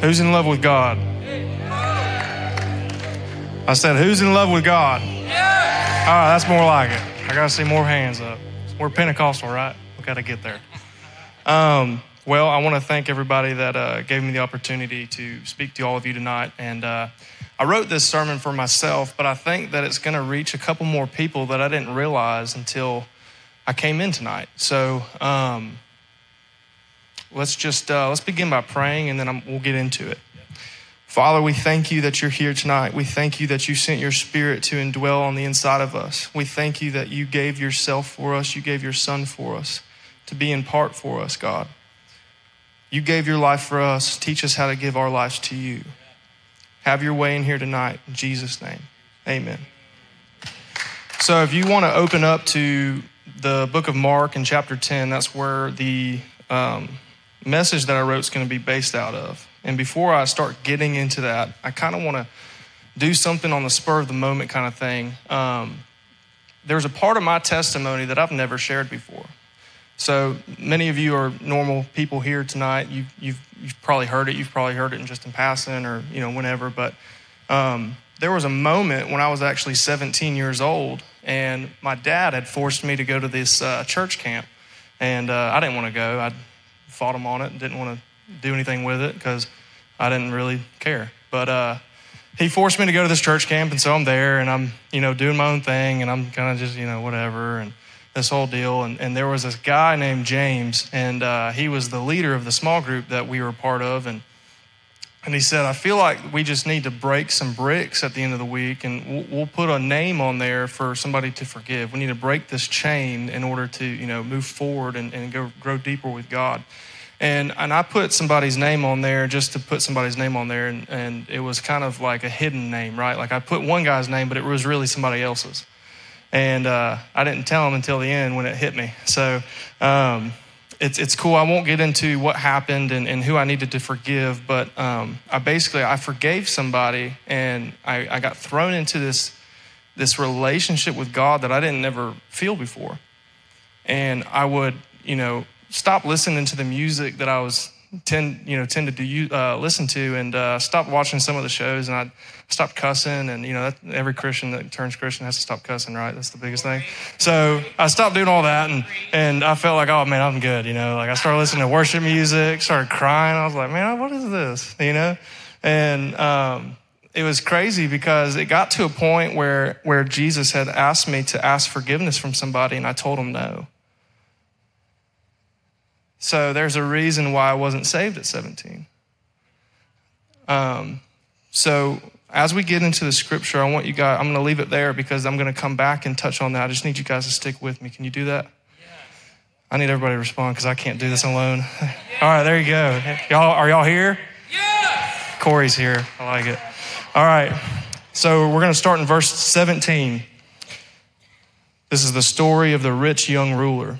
Who's in love with God? I said, Who's in love with God? All right, that's more like it. I got to see more hands up. We're Pentecostal, right? We got to get there. Um, well, I want to thank everybody that uh, gave me the opportunity to speak to all of you tonight. And uh, I wrote this sermon for myself, but I think that it's going to reach a couple more people that I didn't realize until I came in tonight. So um, let's just uh, let's begin by praying, and then I'm, we'll get into it. Father, we thank you that you're here tonight. We thank you that you sent your spirit to indwell on the inside of us. We thank you that you gave yourself for us, you gave your son for us to be in part for us, God. You gave your life for us. Teach us how to give our lives to you. Have your way in here tonight. In Jesus' name, amen. So, if you want to open up to the book of Mark in chapter 10, that's where the um, message that I wrote is going to be based out of. And before I start getting into that, I kind of want to do something on the spur of the moment kind of thing. Um, there's a part of my testimony that I've never shared before. So many of you are normal people here tonight. You, you've, you've probably heard it. You've probably heard it in just in passing or you know whenever. But um, there was a moment when I was actually 17 years old, and my dad had forced me to go to this uh, church camp, and uh, I didn't want to go. I fought him on it. Didn't want to do anything with it because I didn't really care. But uh, he forced me to go to this church camp, and so I'm there, and I'm you know doing my own thing, and I'm kind of just you know whatever, and this whole deal. And, and there was this guy named James, and uh, he was the leader of the small group that we were part of, and and he said, I feel like we just need to break some bricks at the end of the week, and we'll, we'll put a name on there for somebody to forgive. We need to break this chain in order to, you know, move forward and, and go grow deeper with God. And, and I put somebody's name on there just to put somebody's name on there, and, and it was kind of like a hidden name, right? Like I put one guy's name, but it was really somebody else's. And uh, I didn't tell him until the end when it hit me. So um, it's, it's cool. I won't get into what happened and, and who I needed to forgive, but um, I basically, I forgave somebody, and I, I got thrown into this, this relationship with God that I didn't never feel before. And I would, you know, stop listening to the music that I was tend you know tended to do, uh, listen to, and uh, stopped watching some of the shows, and I stopped cussing. And you know, that, every Christian that turns Christian has to stop cussing, right? That's the biggest thing. So I stopped doing all that, and and I felt like, oh man, I'm good. You know, like I started listening to worship music, started crying. I was like, man, what is this? You know, and. Um, it was crazy because it got to a point where, where Jesus had asked me to ask forgiveness from somebody, and I told him no. So there's a reason why I wasn't saved at 17. Um, so as we get into the scripture, I want you guys, I'm going to leave it there because I'm going to come back and touch on that. I just need you guys to stick with me. Can you do that? I need everybody to respond because I can't do this alone. All right, there you go. Y'all, are y'all here? Yeah. Corey's here. I like it. All right. So we're going to start in verse 17. This is the story of the rich young ruler.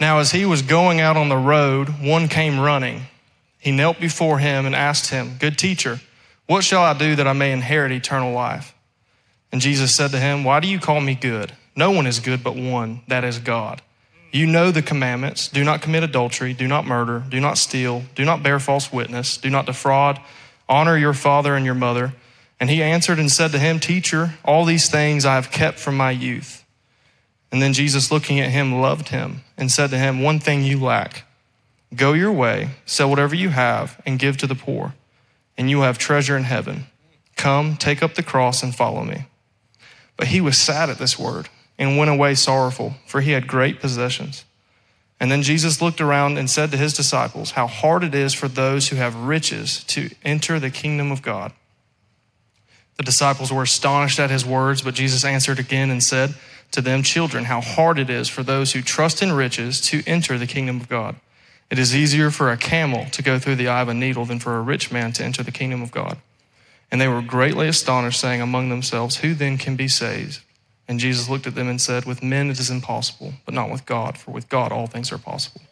Now, as he was going out on the road, one came running. He knelt before him and asked him, Good teacher, what shall I do that I may inherit eternal life? And Jesus said to him, Why do you call me good? No one is good but one, that is God. You know the commandments do not commit adultery, do not murder, do not steal, do not bear false witness, do not defraud, honor your father and your mother. And he answered and said to him, Teacher, all these things I have kept from my youth. And then Jesus, looking at him, loved him and said to him, One thing you lack. Go your way, sell whatever you have, and give to the poor, and you will have treasure in heaven. Come, take up the cross, and follow me. But he was sad at this word and went away sorrowful, for he had great possessions. And then Jesus looked around and said to his disciples, How hard it is for those who have riches to enter the kingdom of God. The disciples were astonished at his words, but Jesus answered again and said, to them, children, how hard it is for those who trust in riches to enter the kingdom of God. It is easier for a camel to go through the eye of a needle than for a rich man to enter the kingdom of God. And they were greatly astonished, saying among themselves, Who then can be saved? And Jesus looked at them and said, With men it is impossible, but not with God, for with God all things are possible.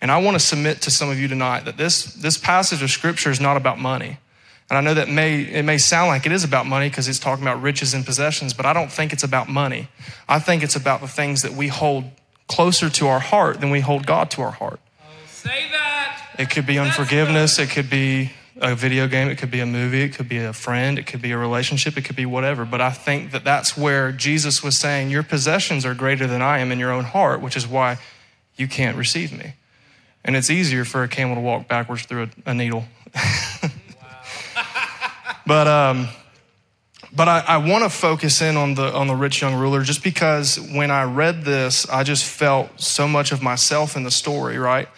And I want to submit to some of you tonight that this, this passage of scripture is not about money. And I know that may, it may sound like it is about money because it's talking about riches and possessions, but I don't think it's about money. I think it's about the things that we hold closer to our heart than we hold God to our heart. Say that. It could be unforgiveness. It could be a video game. It could be a movie. It could be a friend. It could be a relationship. It could be whatever. But I think that that's where Jesus was saying, Your possessions are greater than I am in your own heart, which is why you can't receive me. And it's easier for a camel to walk backwards through a, a needle. but um, but I, I want to focus in on the on the rich young ruler just because when I read this, I just felt so much of myself in the story. Right?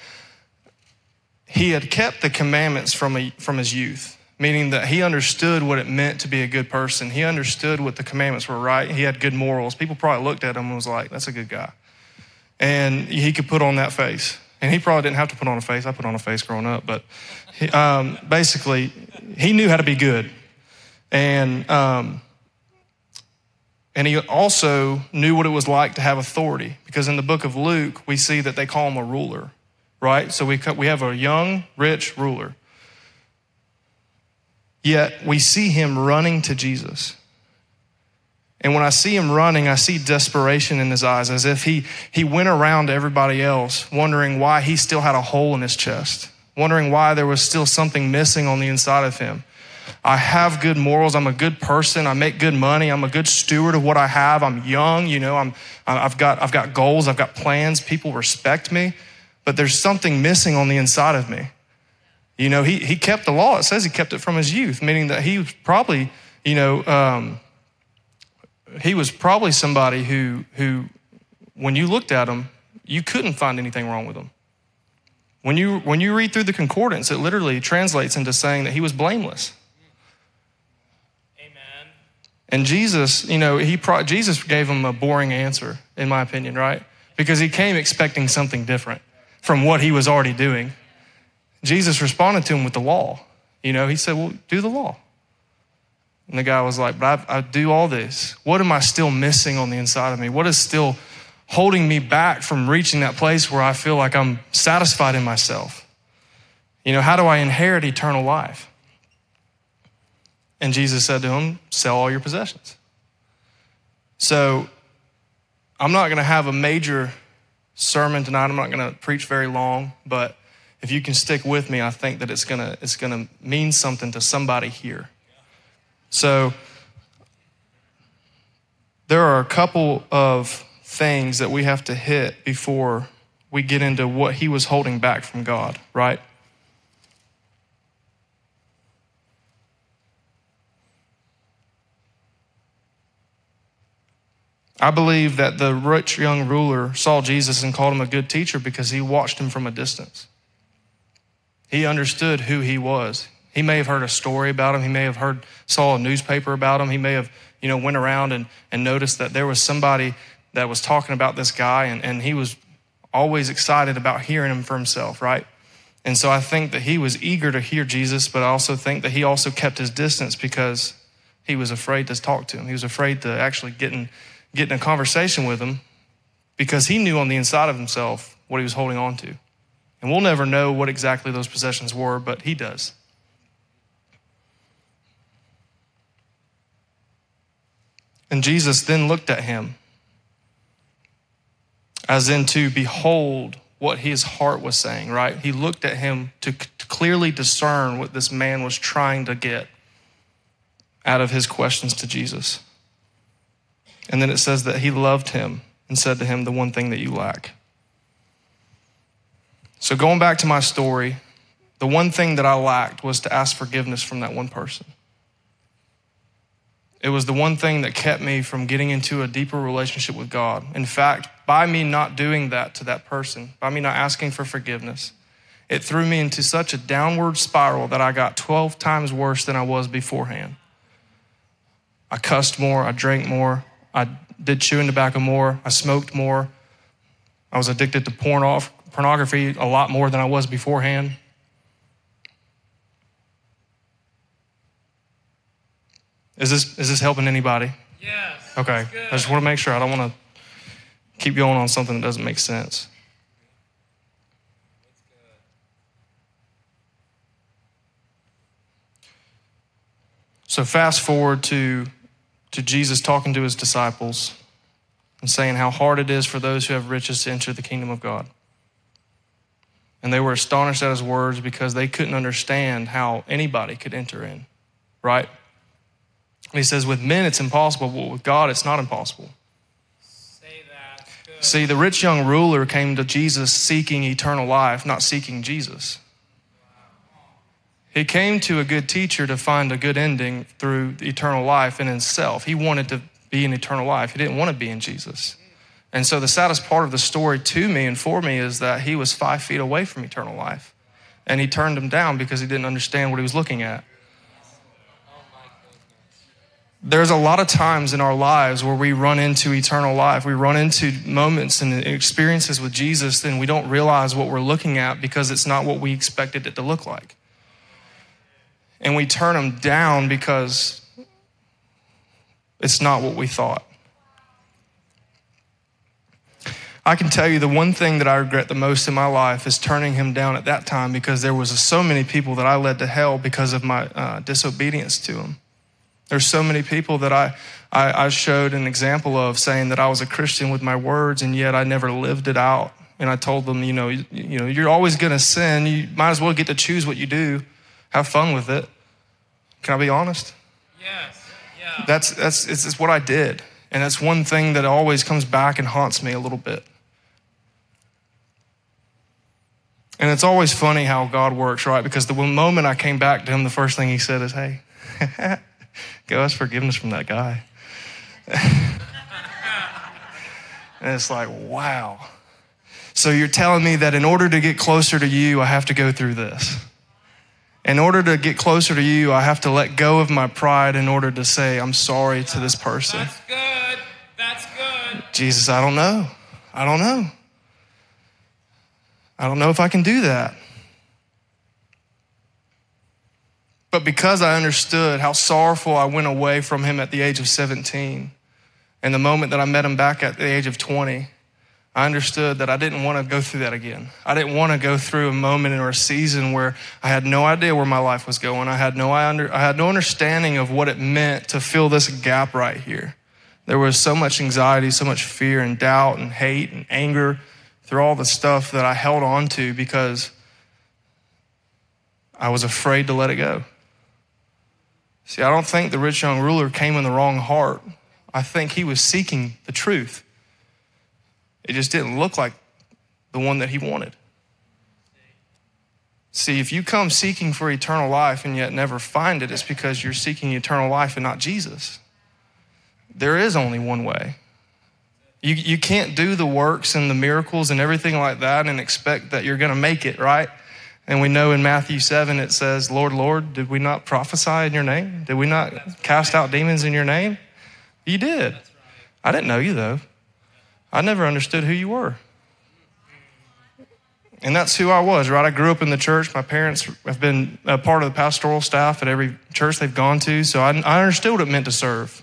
He had kept the commandments from a, from his youth, meaning that he understood what it meant to be a good person. He understood what the commandments were. Right? He had good morals. People probably looked at him and was like, "That's a good guy," and he could put on that face. And he probably didn't have to put on a face. I put on a face growing up, but he, um, basically, he knew how to be good. And, um, and he also knew what it was like to have authority because in the book of Luke, we see that they call him a ruler, right? So we, we have a young, rich ruler. Yet we see him running to Jesus. And when I see him running, I see desperation in his eyes, as if he, he went around to everybody else, wondering why he still had a hole in his chest, wondering why there was still something missing on the inside of him. I have good morals. I'm a good person. I make good money. I'm a good steward of what I have. I'm young, you know, I'm, I've, got, I've got goals. I've got plans. People respect me. But there's something missing on the inside of me. You know, he, he kept the law. It says he kept it from his youth, meaning that he was probably, you know, um, he was probably somebody who, who, when you looked at him, you couldn't find anything wrong with him. When you, when you read through the concordance, it literally translates into saying that he was blameless. Amen. And Jesus, you know, he pro- Jesus gave him a boring answer, in my opinion, right? Because he came expecting something different from what he was already doing. Jesus responded to him with the law. You know, he said, Well, do the law. And the guy was like, But I, I do all this. What am I still missing on the inside of me? What is still holding me back from reaching that place where I feel like I'm satisfied in myself? You know, how do I inherit eternal life? And Jesus said to him, Sell all your possessions. So I'm not going to have a major sermon tonight. I'm not going to preach very long, but if you can stick with me, I think that it's going to it's going to mean something to somebody here. So there are a couple of things that we have to hit before we get into what he was holding back from God, right? I believe that the rich young ruler saw Jesus and called him a good teacher because he watched him from a distance. He understood who he was. He may have heard a story about him. He may have heard, saw a newspaper about him. He may have, you know, went around and, and noticed that there was somebody that was talking about this guy and, and he was always excited about hearing him for himself, right? And so I think that he was eager to hear Jesus, but I also think that he also kept his distance because he was afraid to talk to him. He was afraid to actually get in, get in a conversation with him because he knew on the inside of himself what he was holding on to. And we'll never know what exactly those possessions were, but he does. And Jesus then looked at him, as in to behold what his heart was saying, right? He looked at him to, clearly discern what this man was trying to get out of his questions to Jesus. And then it says that he loved him and said to him, The one thing that you lack. So, going back to my story, the one thing that I lacked was to ask forgiveness from that one person. It was the one thing that kept me from getting into a deeper relationship with God. In fact, by me not doing that to that person, by me not asking for forgiveness, it threw me into such a downward spiral that I got 12 times worse than I was beforehand. I cussed more, I drank more, I did chewing tobacco more, I smoked more, I was addicted to porn off, pornography a lot more than I was beforehand. Is this is this helping anybody? Yes. Okay. I just want to make sure. I don't want to keep going on something that doesn't make sense. So fast forward to to Jesus talking to his disciples and saying how hard it is for those who have riches to enter the kingdom of God. And they were astonished at his words because they couldn't understand how anybody could enter in, right? And he says, with men it's impossible, but with God it's not impossible. See, the rich young ruler came to Jesus seeking eternal life, not seeking Jesus. He came to a good teacher to find a good ending through eternal life in himself. He wanted to be in eternal life, he didn't want to be in Jesus. And so, the saddest part of the story to me and for me is that he was five feet away from eternal life. And he turned him down because he didn't understand what he was looking at. There's a lot of times in our lives where we run into eternal life. We run into moments and experiences with Jesus, and we don't realize what we're looking at because it's not what we expected it to look like. And we turn them down because it's not what we thought. I can tell you the one thing that I regret the most in my life is turning him down at that time because there was so many people that I led to hell because of my uh, disobedience to him. There's so many people that I, I, I showed an example of saying that I was a Christian with my words, and yet I never lived it out. And I told them, you know, you, you know, you're always going to sin. You might as well get to choose what you do. Have fun with it. Can I be honest? Yes. Yeah. That's that's it's, it's what I did, and that's one thing that always comes back and haunts me a little bit. And it's always funny how God works, right? Because the moment I came back to him, the first thing he said is, Hey, go ask forgiveness from that guy. and it's like, wow. So you're telling me that in order to get closer to you, I have to go through this. In order to get closer to you, I have to let go of my pride in order to say, I'm sorry to this person. That's good. That's good. Jesus, I don't know. I don't know. I don't know if I can do that. But because I understood how sorrowful I went away from him at the age of 17, and the moment that I met him back at the age of 20, I understood that I didn't want to go through that again. I didn't want to go through a moment or a season where I had no idea where my life was going. I had no, I, under, I had no understanding of what it meant to fill this gap right here. There was so much anxiety, so much fear and doubt and hate and anger through all the stuff that I held on to because I was afraid to let it go. See, I don't think the rich young ruler came in the wrong heart. I think he was seeking the truth. It just didn't look like the one that he wanted. See, if you come seeking for eternal life and yet never find it, it's because you're seeking eternal life and not Jesus. There is only one way. You, you can't do the works and the miracles and everything like that and expect that you're going to make it, right? And we know in Matthew 7 it says, Lord, Lord, did we not prophesy in your name? Did we not cast out demons in your name? You did. I didn't know you though. I never understood who you were. And that's who I was, right? I grew up in the church. My parents have been a part of the pastoral staff at every church they've gone to, so I, I understood what it meant to serve.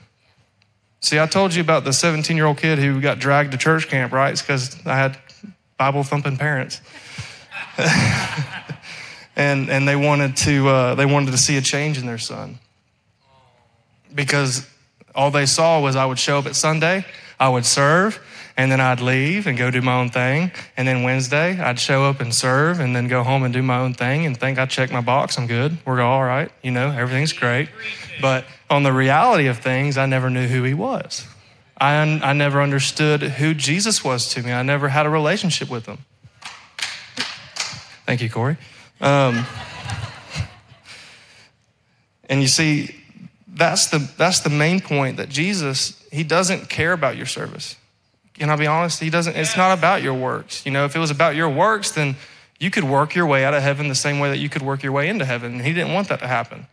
See, I told you about the 17 year old kid who got dragged to church camp, right? It's because I had Bible thumping parents. and, and they, wanted to, uh, they wanted to see a change in their son. Because all they saw was I would show up at Sunday, I would serve, and then I'd leave and go do my own thing. And then Wednesday, I'd show up and serve, and then go home and do my own thing and think I checked my box, I'm good, we're all right, you know, everything's great. But on the reality of things, I never knew who he was. I, I never understood who Jesus was to me. I never had a relationship with him. Thank you, Corey. Um, and you see, that's the, that's the main point that Jesus, he doesn't care about your service. Can I be honest? He doesn't, it's not about your works. You know, if it was about your works, then you could work your way out of heaven the same way that you could work your way into heaven. And he didn't want that to happen.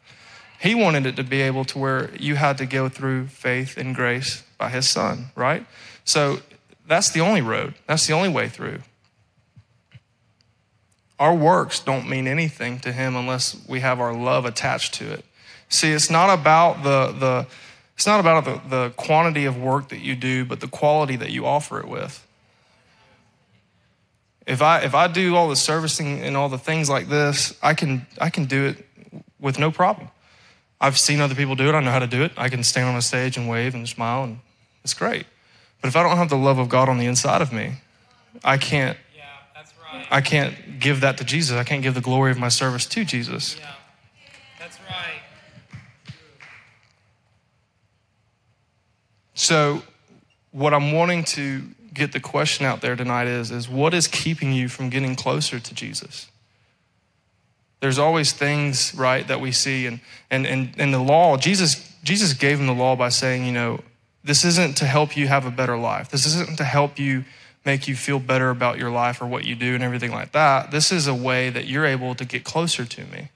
He wanted it to be able to where you had to go through faith and grace by his son, right? So that's the only road. That's the only way through. Our works don't mean anything to him unless we have our love attached to it. See, it's not about the, the it's not about the, the quantity of work that you do, but the quality that you offer it with. If I if I do all the servicing and all the things like this, I can I can do it with no problem. I've seen other people do it. I know how to do it. I can stand on a stage and wave and smile, and it's great. But if I don't have the love of God on the inside of me, I can't. Yeah, that's right. I can't give that to Jesus. I can't give the glory of my service to Jesus. Yeah. That's right. So, what I'm wanting to get the question out there tonight is, is what is keeping you from getting closer to Jesus? There's always things, right, that we see. And, and, and, and the law, Jesus, Jesus gave him the law by saying, you know, this isn't to help you have a better life. This isn't to help you make you feel better about your life or what you do and everything like that. This is a way that you're able to get closer to me.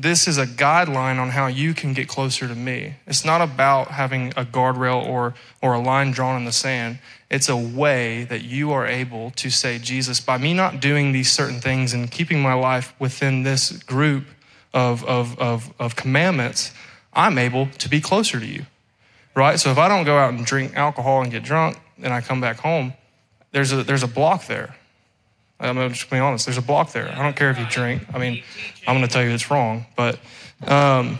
This is a guideline on how you can get closer to me. It's not about having a guardrail or, or a line drawn in the sand. It's a way that you are able to say, Jesus, by me not doing these certain things and keeping my life within this group of, of, of, of commandments, I'm able to be closer to you. Right? So if I don't go out and drink alcohol and get drunk and I come back home, there's a, there's a block there. I'm just be honest. There's a block there. I don't care if you drink. I mean, I'm going to tell you it's wrong. But um,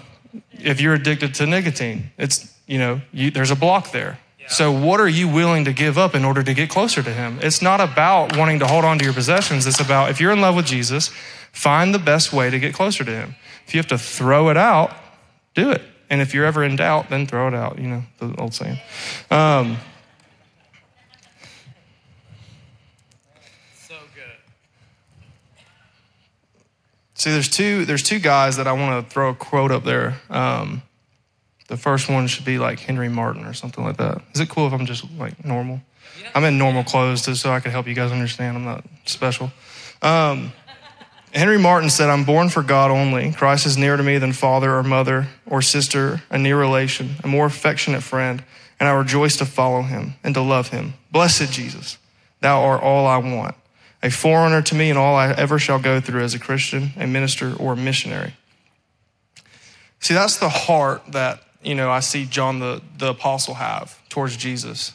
if you're addicted to nicotine, it's you know you, there's a block there. So what are you willing to give up in order to get closer to Him? It's not about wanting to hold on to your possessions. It's about if you're in love with Jesus, find the best way to get closer to Him. If you have to throw it out, do it. And if you're ever in doubt, then throw it out. You know the old saying. Um, See, there's two there's two guys that I want to throw a quote up there. Um, the first one should be like Henry Martyn or something like that. Is it cool if I'm just like normal? Yeah. I'm in normal clothes just so I can help you guys understand. I'm not special. Um, Henry Martyn said, I'm born for God only. Christ is nearer to me than father or mother or sister, a near relation, a more affectionate friend, and I rejoice to follow him and to love him. Blessed Jesus, thou art all I want a forerunner to me in all I ever shall go through as a Christian, a minister, or a missionary. See, that's the heart that, you know, I see John the, the apostle have towards Jesus.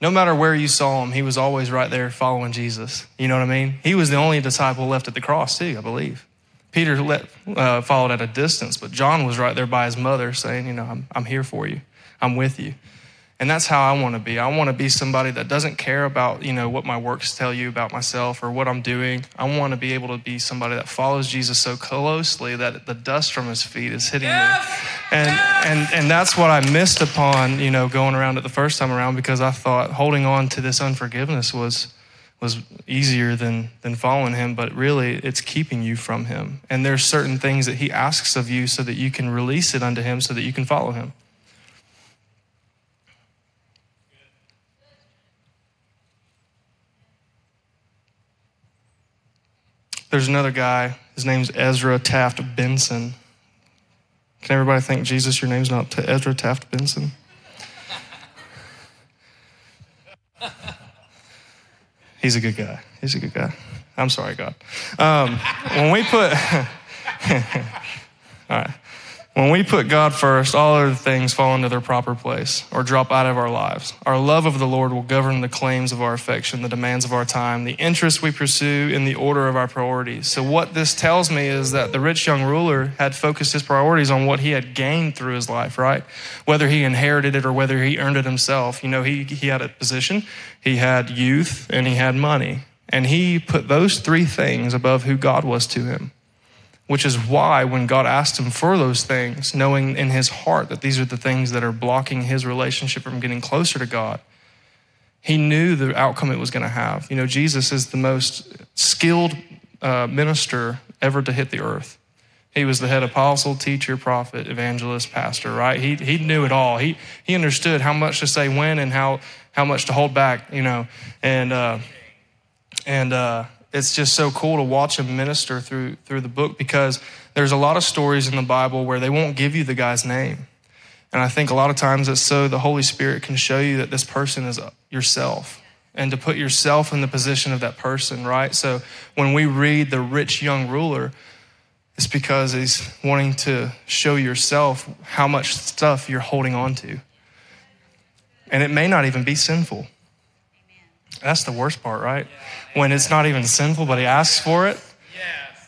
No matter where you saw him, he was always right there following Jesus. You know what I mean? He was the only disciple left at the cross, too, I believe. Peter let, uh, followed at a distance, but John was right there by his mother saying, You know, I'm, I'm here for you, I'm with you. And that's how I want to be. I want to be somebody that doesn't care about, you know, what my works tell you about myself or what I'm doing. I want to be able to be somebody that follows Jesus so closely that the dust from his feet is hitting yes! me. And yes! and and that's what I missed upon, you know, going around it the first time around because I thought holding on to this unforgiveness was was easier than than following him, but really it's keeping you from him. And there's certain things that he asks of you so that you can release it unto him so that you can follow him. There's another guy, his name's Ezra Taft Benson. Can everybody think, Jesus, your name's not Ezra Taft Benson? He's a good guy. He's a good guy. I'm sorry, God. Um, when we put, all right. When we put God first, all other things fall into their proper place or drop out of our lives. Our love of the Lord will govern the claims of our affection, the demands of our time, the interests we pursue, in the order of our priorities. So, what this tells me is that the rich young ruler had focused his priorities on what he had gained through his life, right? Whether he inherited it or whether he earned it himself. You know, he, he had a position, he had youth, and he had money. And he put those three things above who God was to him which is why when God asked him for those things, knowing in his heart that these are the things that are blocking his relationship from getting closer to God, he knew the outcome it was going to have. You know, Jesus is the most skilled uh, minister ever to hit the earth. He was the head apostle, teacher, prophet, evangelist, pastor, right? He, he knew it all. He, he understood how much to say when and how, how much to hold back, you know. And, uh, and, uh, it's just so cool to watch him minister through through the book because there's a lot of stories in the Bible where they won't give you the guy's name. And I think a lot of times it's so the Holy Spirit can show you that this person is yourself and to put yourself in the position of that person, right? So when we read the rich young ruler, it's because he's wanting to show yourself how much stuff you're holding on to. And it may not even be sinful. That's the worst part, right? When it's not even sinful, but he asks for it.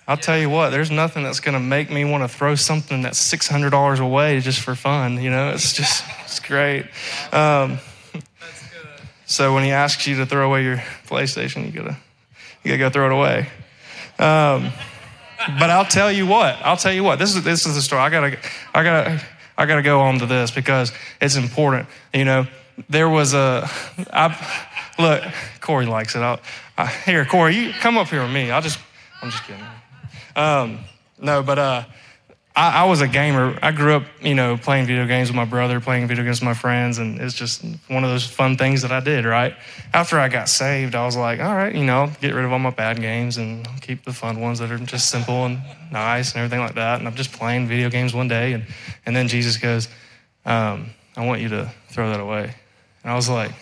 I'll tell you what, there's nothing that's going to make me want to throw something that's $600 away just for fun. You know, it's just, it's great. Um, so when he asks you to throw away your PlayStation, you got to You gotta go throw it away. Um, but I'll tell you what. I'll tell you what. This is this is the story. I gotta I gotta I gotta go on to this because it's important. You know, there was a I look. Corey likes it. I'll, I, here, Corey, you come up here with me. I'll just. I'm just kidding. Um, no, but uh, I, I, was a gamer. I grew up, you know, playing video games with my brother, playing video games with my friends, and it's just one of those fun things that I did, right? After I got saved, I was like, all right, you know, get rid of all my bad games and keep the fun ones that are just simple and nice and everything like that. And I'm just playing video games one day, and, and then Jesus goes, um, I want you to throw that away. And I was like,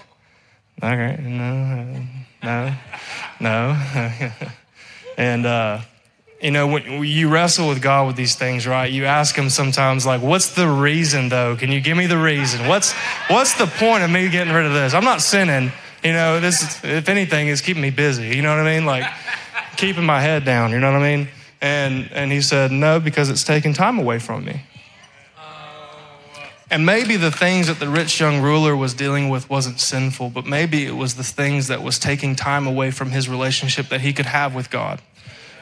no, no, no. and, uh, you know, when you wrestle with God with these things, right? You ask Him sometimes, like, "What's the reason, though? Can you give me the reason? What's What's the point of me getting rid of this? I'm not sinning. You know, this, if anything, is keeping me busy. You know what I mean? Like, keeping my head down. You know what I mean? And and He said, "No, because it's taking time away from me." And maybe the things that the rich young ruler was dealing with wasn't sinful, but maybe it was the things that was taking time away from his relationship that he could have with God,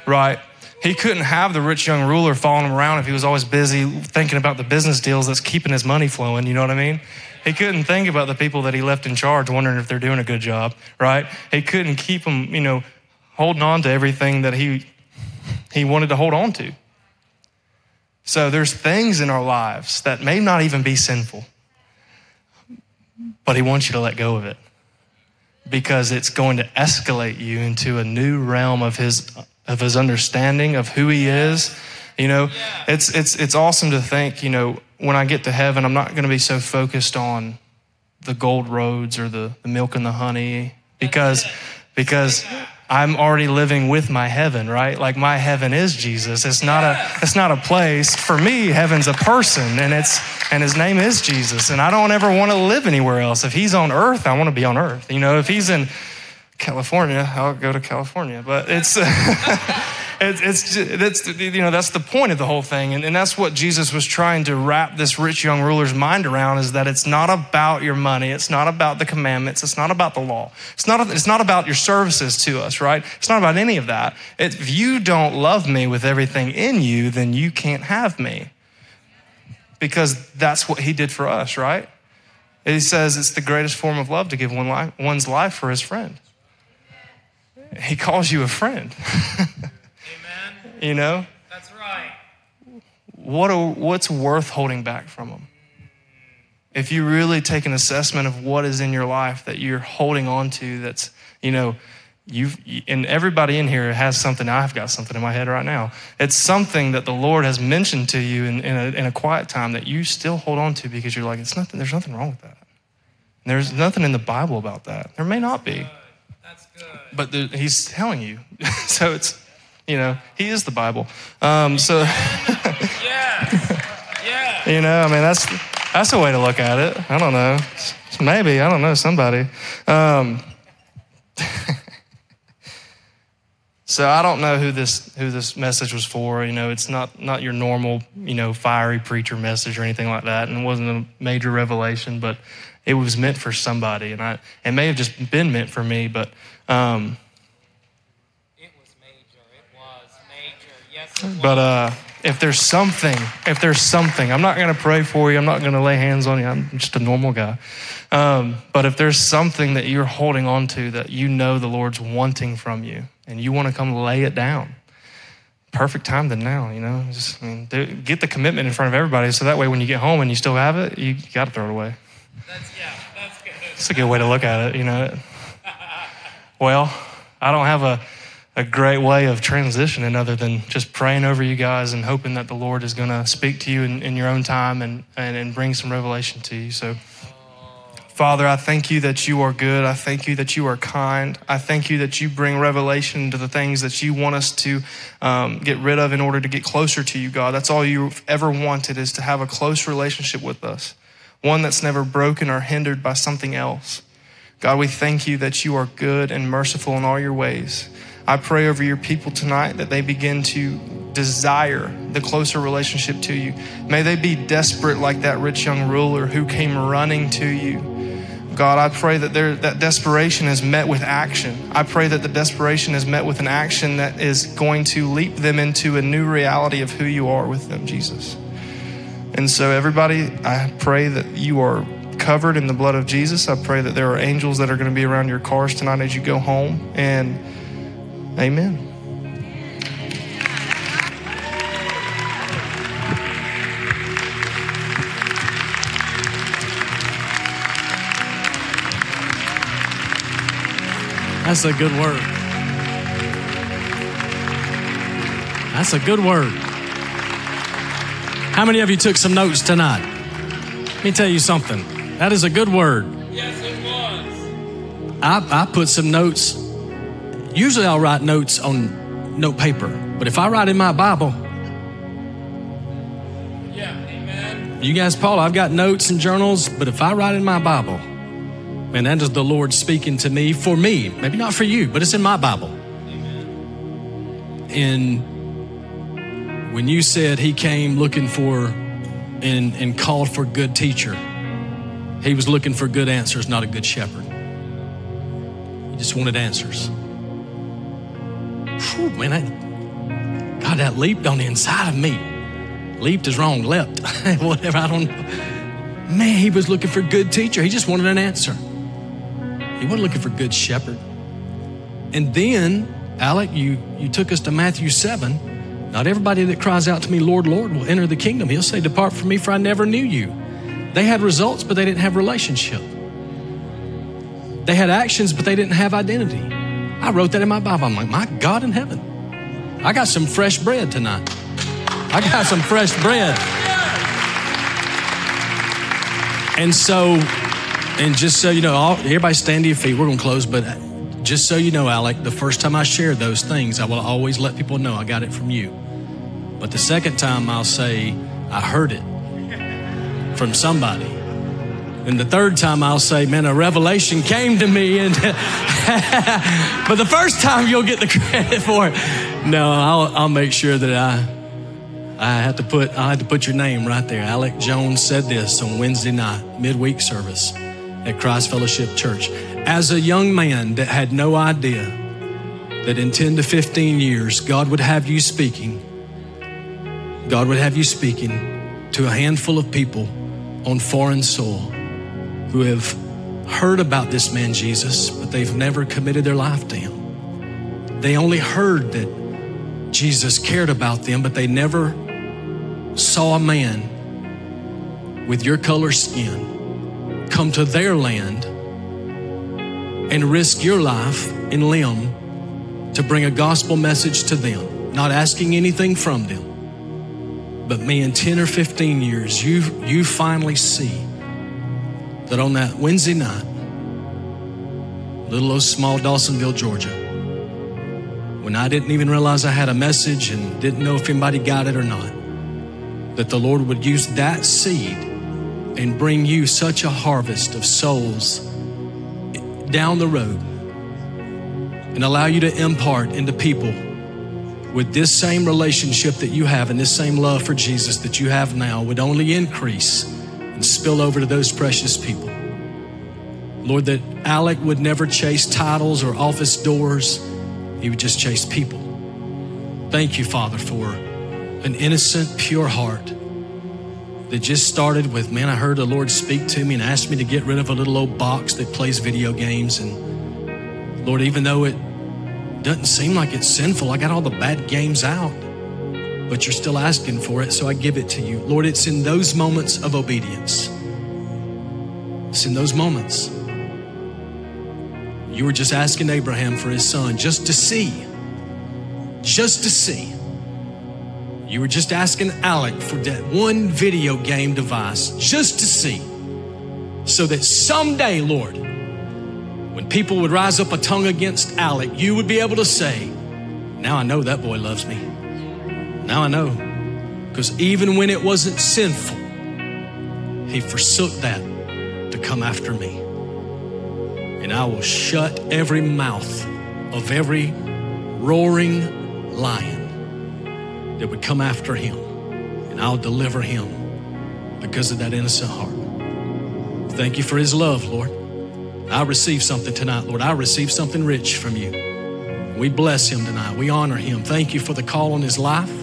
right? He couldn't have the rich young ruler following him around if he was always busy thinking about the business deals that's keeping his money flowing. You know what I mean? He couldn't think about the people that he left in charge, wondering if they're doing a good job, right? He couldn't keep them, you know, holding on to everything that he he wanted to hold on to. So there's things in our lives that may not even be sinful, but he wants you to let go of it because it's going to escalate you into a new realm of his of his understanding of who he is. You know, it's it's it's awesome to think, you know, when I get to heaven, I'm not going to be so focused on the gold roads or the, the milk and the honey because because I'm already living with my heaven, right? Like my heaven is Jesus. It's not a it's not a place. For me, heaven's a person and it's and his name is Jesus. And I don't ever want to live anywhere else. If he's on earth, I want to be on earth. You know, if he's in California, I'll go to California. But it's, it's, it's, that's, you know, that's the point of the whole thing. And, and that's what Jesus was trying to wrap this rich young ruler's mind around is that it's not about your money. It's not about the commandments. It's not about the law. It's not, it's not about your services to us, right? It's not about any of that. If you don't love me with everything in you, then you can't have me. Because that's what he did for us, right? He says it's the greatest form of love to give one life, one's life for his friend. He calls you a friend. You know? That's right. What are, what's worth holding back from them? If you really take an assessment of what is in your life that you're holding on to, that's, you know, you've, and everybody in here has something. I've got something in my head right now. It's something that the Lord has mentioned to you in, in, a, in a quiet time that you still hold on to because you're like, it's nothing, there's nothing wrong with that. And there's nothing in the Bible about that. There may not be. But the, he's telling you. so it's, you know, he is the Bible. Um, so, yeah. Yeah. you know, I mean, that's, that's a way to look at it. I don't know. Maybe, I don't know, somebody. Um, so I don't know who this who this message was for. You know, it's not not your normal you know fiery preacher message or anything like that, and it wasn't a major revelation, but it was meant for somebody, and I it may have just been meant for me, but um, it was major. It was major. Yes. It was. But uh, if there's something, if there's something, I'm not going to pray for you. I'm not going to lay hands on you. I'm just a normal guy. Um, but if there's something that you're holding on to that you know the Lord's wanting from you, and you want to come lay it down, perfect time than now. You know, just I mean, do, get the commitment in front of everybody, so that way when you get home and you still have it, you got to throw it away. That's yeah. That's good. It's a good way to look at it. You know. Well, I don't have a, a great way of transitioning other than just praying over you guys and hoping that the Lord is going to speak to you in, in, your own time and, and, and bring some revelation to you. So, Father, I thank you that you are good. I thank you that you are kind. I thank you that you bring revelation to the things that you want us to um, get rid of in order to get closer to you, God. That's all you've ever wanted is to have a close relationship with us, one that's never broken or hindered by something else. God, we thank you that you are good and merciful in all your ways. I pray over your people tonight that they begin to desire the closer relationship to you. May they be desperate like that rich young ruler who came running to you God, I pray that there, that desperation is met with action. I pray that the desperation is met with an action that is going to leap them into a new reality of who you are with them, Jesus. And so, everybody, I pray that you are covered in the blood of Jesus. I pray that there are angels that are going to be around your cars tonight as you go home. And amen. That's a good word. That's a good word. How many of you took some notes tonight? Let me tell you something. That is a good word. Yes, it was. I, I put some notes. Usually I'll write notes on note paper, but if I write in my Bible, Yeah, amen. you guys, Paul, I've got notes and journals, but if I write in my Bible, man, that is the Lord speaking to me for me. Maybe not for you, but it's in my Bible. And when you said he came looking for and, and called for good teacher, he was looking for good answers, not a good shepherd. He just wanted answers. Whew, man, I, God, that leaped on the inside of me. Leaped is wrong, leapt, whatever, I don't know. Man, he was looking for good teacher. He just wanted an answer. He wasn't looking for good shepherd. And then, Alec, you, you took us to Matthew 7. Not everybody that cries out to me, Lord, Lord, will enter the kingdom. He'll say, Depart from me, for I never knew you. They had results, but they didn't have relationship. They had actions, but they didn't have identity. I wrote that in my Bible. I'm like, my God in heaven. I got some fresh bread tonight. I got some fresh bread. And so, and just so you know, all, everybody stand to your feet. We're going to close, but just so you know, Alec, the first time I share those things, I will always let people know I got it from you. But the second time, I'll say, I heard it from somebody. And the third time, I'll say, man, a revelation came to me. And but the first time, you'll get the credit for it. No, I'll, I'll make sure that I I had to put I had to put your name right there. Alec Jones said this on Wednesday night, midweek service at Christ Fellowship Church. As a young man that had no idea that in 10 to 15 years God would have you speaking, God would have you speaking to a handful of people on foreign soil who have heard about this man Jesus, but they've never committed their life to him. They only heard that Jesus cared about them, but they never saw a man with your color skin come to their land and risk your life and limb to bring a gospel message to them, not asking anything from them. But me, in 10 or 15 years, you, you finally see that on that Wednesday night, little old small Dawsonville, Georgia, when I didn't even realize I had a message and didn't know if anybody got it or not, that the Lord would use that seed and bring you such a harvest of souls down the road and allow you to impart into people with this same relationship that you have and this same love for Jesus that you have now would only increase and spill over to those precious people. Lord, that Alec would never chase titles or office doors, he would just chase people. Thank you, Father, for an innocent, pure heart that just started with, man, I heard the Lord speak to me and asked me to get rid of a little old box that plays video games. And Lord, even though it doesn't seem like it's sinful, I got all the bad games out, but you're still asking for it, so I give it to you. Lord, it's in those moments of obedience. It's in those moments. You were just asking Abraham for his son just to see, just to see. You were just asking Alec for that one video game device just to see. So that someday, Lord, when people would rise up a tongue against Alec, you would be able to say, Now I know that boy loves me. Now I know. Because even when it wasn't sinful, he forsook that to come after me. And I will shut every mouth of every roaring lion that would come after him. And I'll deliver him because of that innocent heart. Thank you for his love, Lord. I receive something tonight, Lord. I receive something rich from you. We bless him tonight. We honor him. Thank you for the call on his life.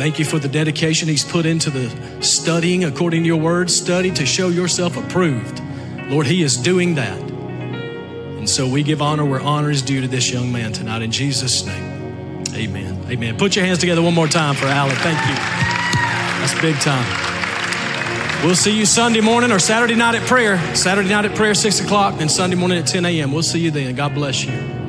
Thank you for the dedication he's put into the studying according to your word, study to show yourself approved. Lord, he is doing that. And so we give honor where honor is due to this young man tonight in Jesus' name. Amen. Amen. Put your hands together one more time for Alec. Thank you. That's big time. We'll see you Sunday morning or Saturday night at prayer. Saturday night at prayer, 6 o'clock, and Sunday morning at 10 a.m. We'll see you then. God bless you.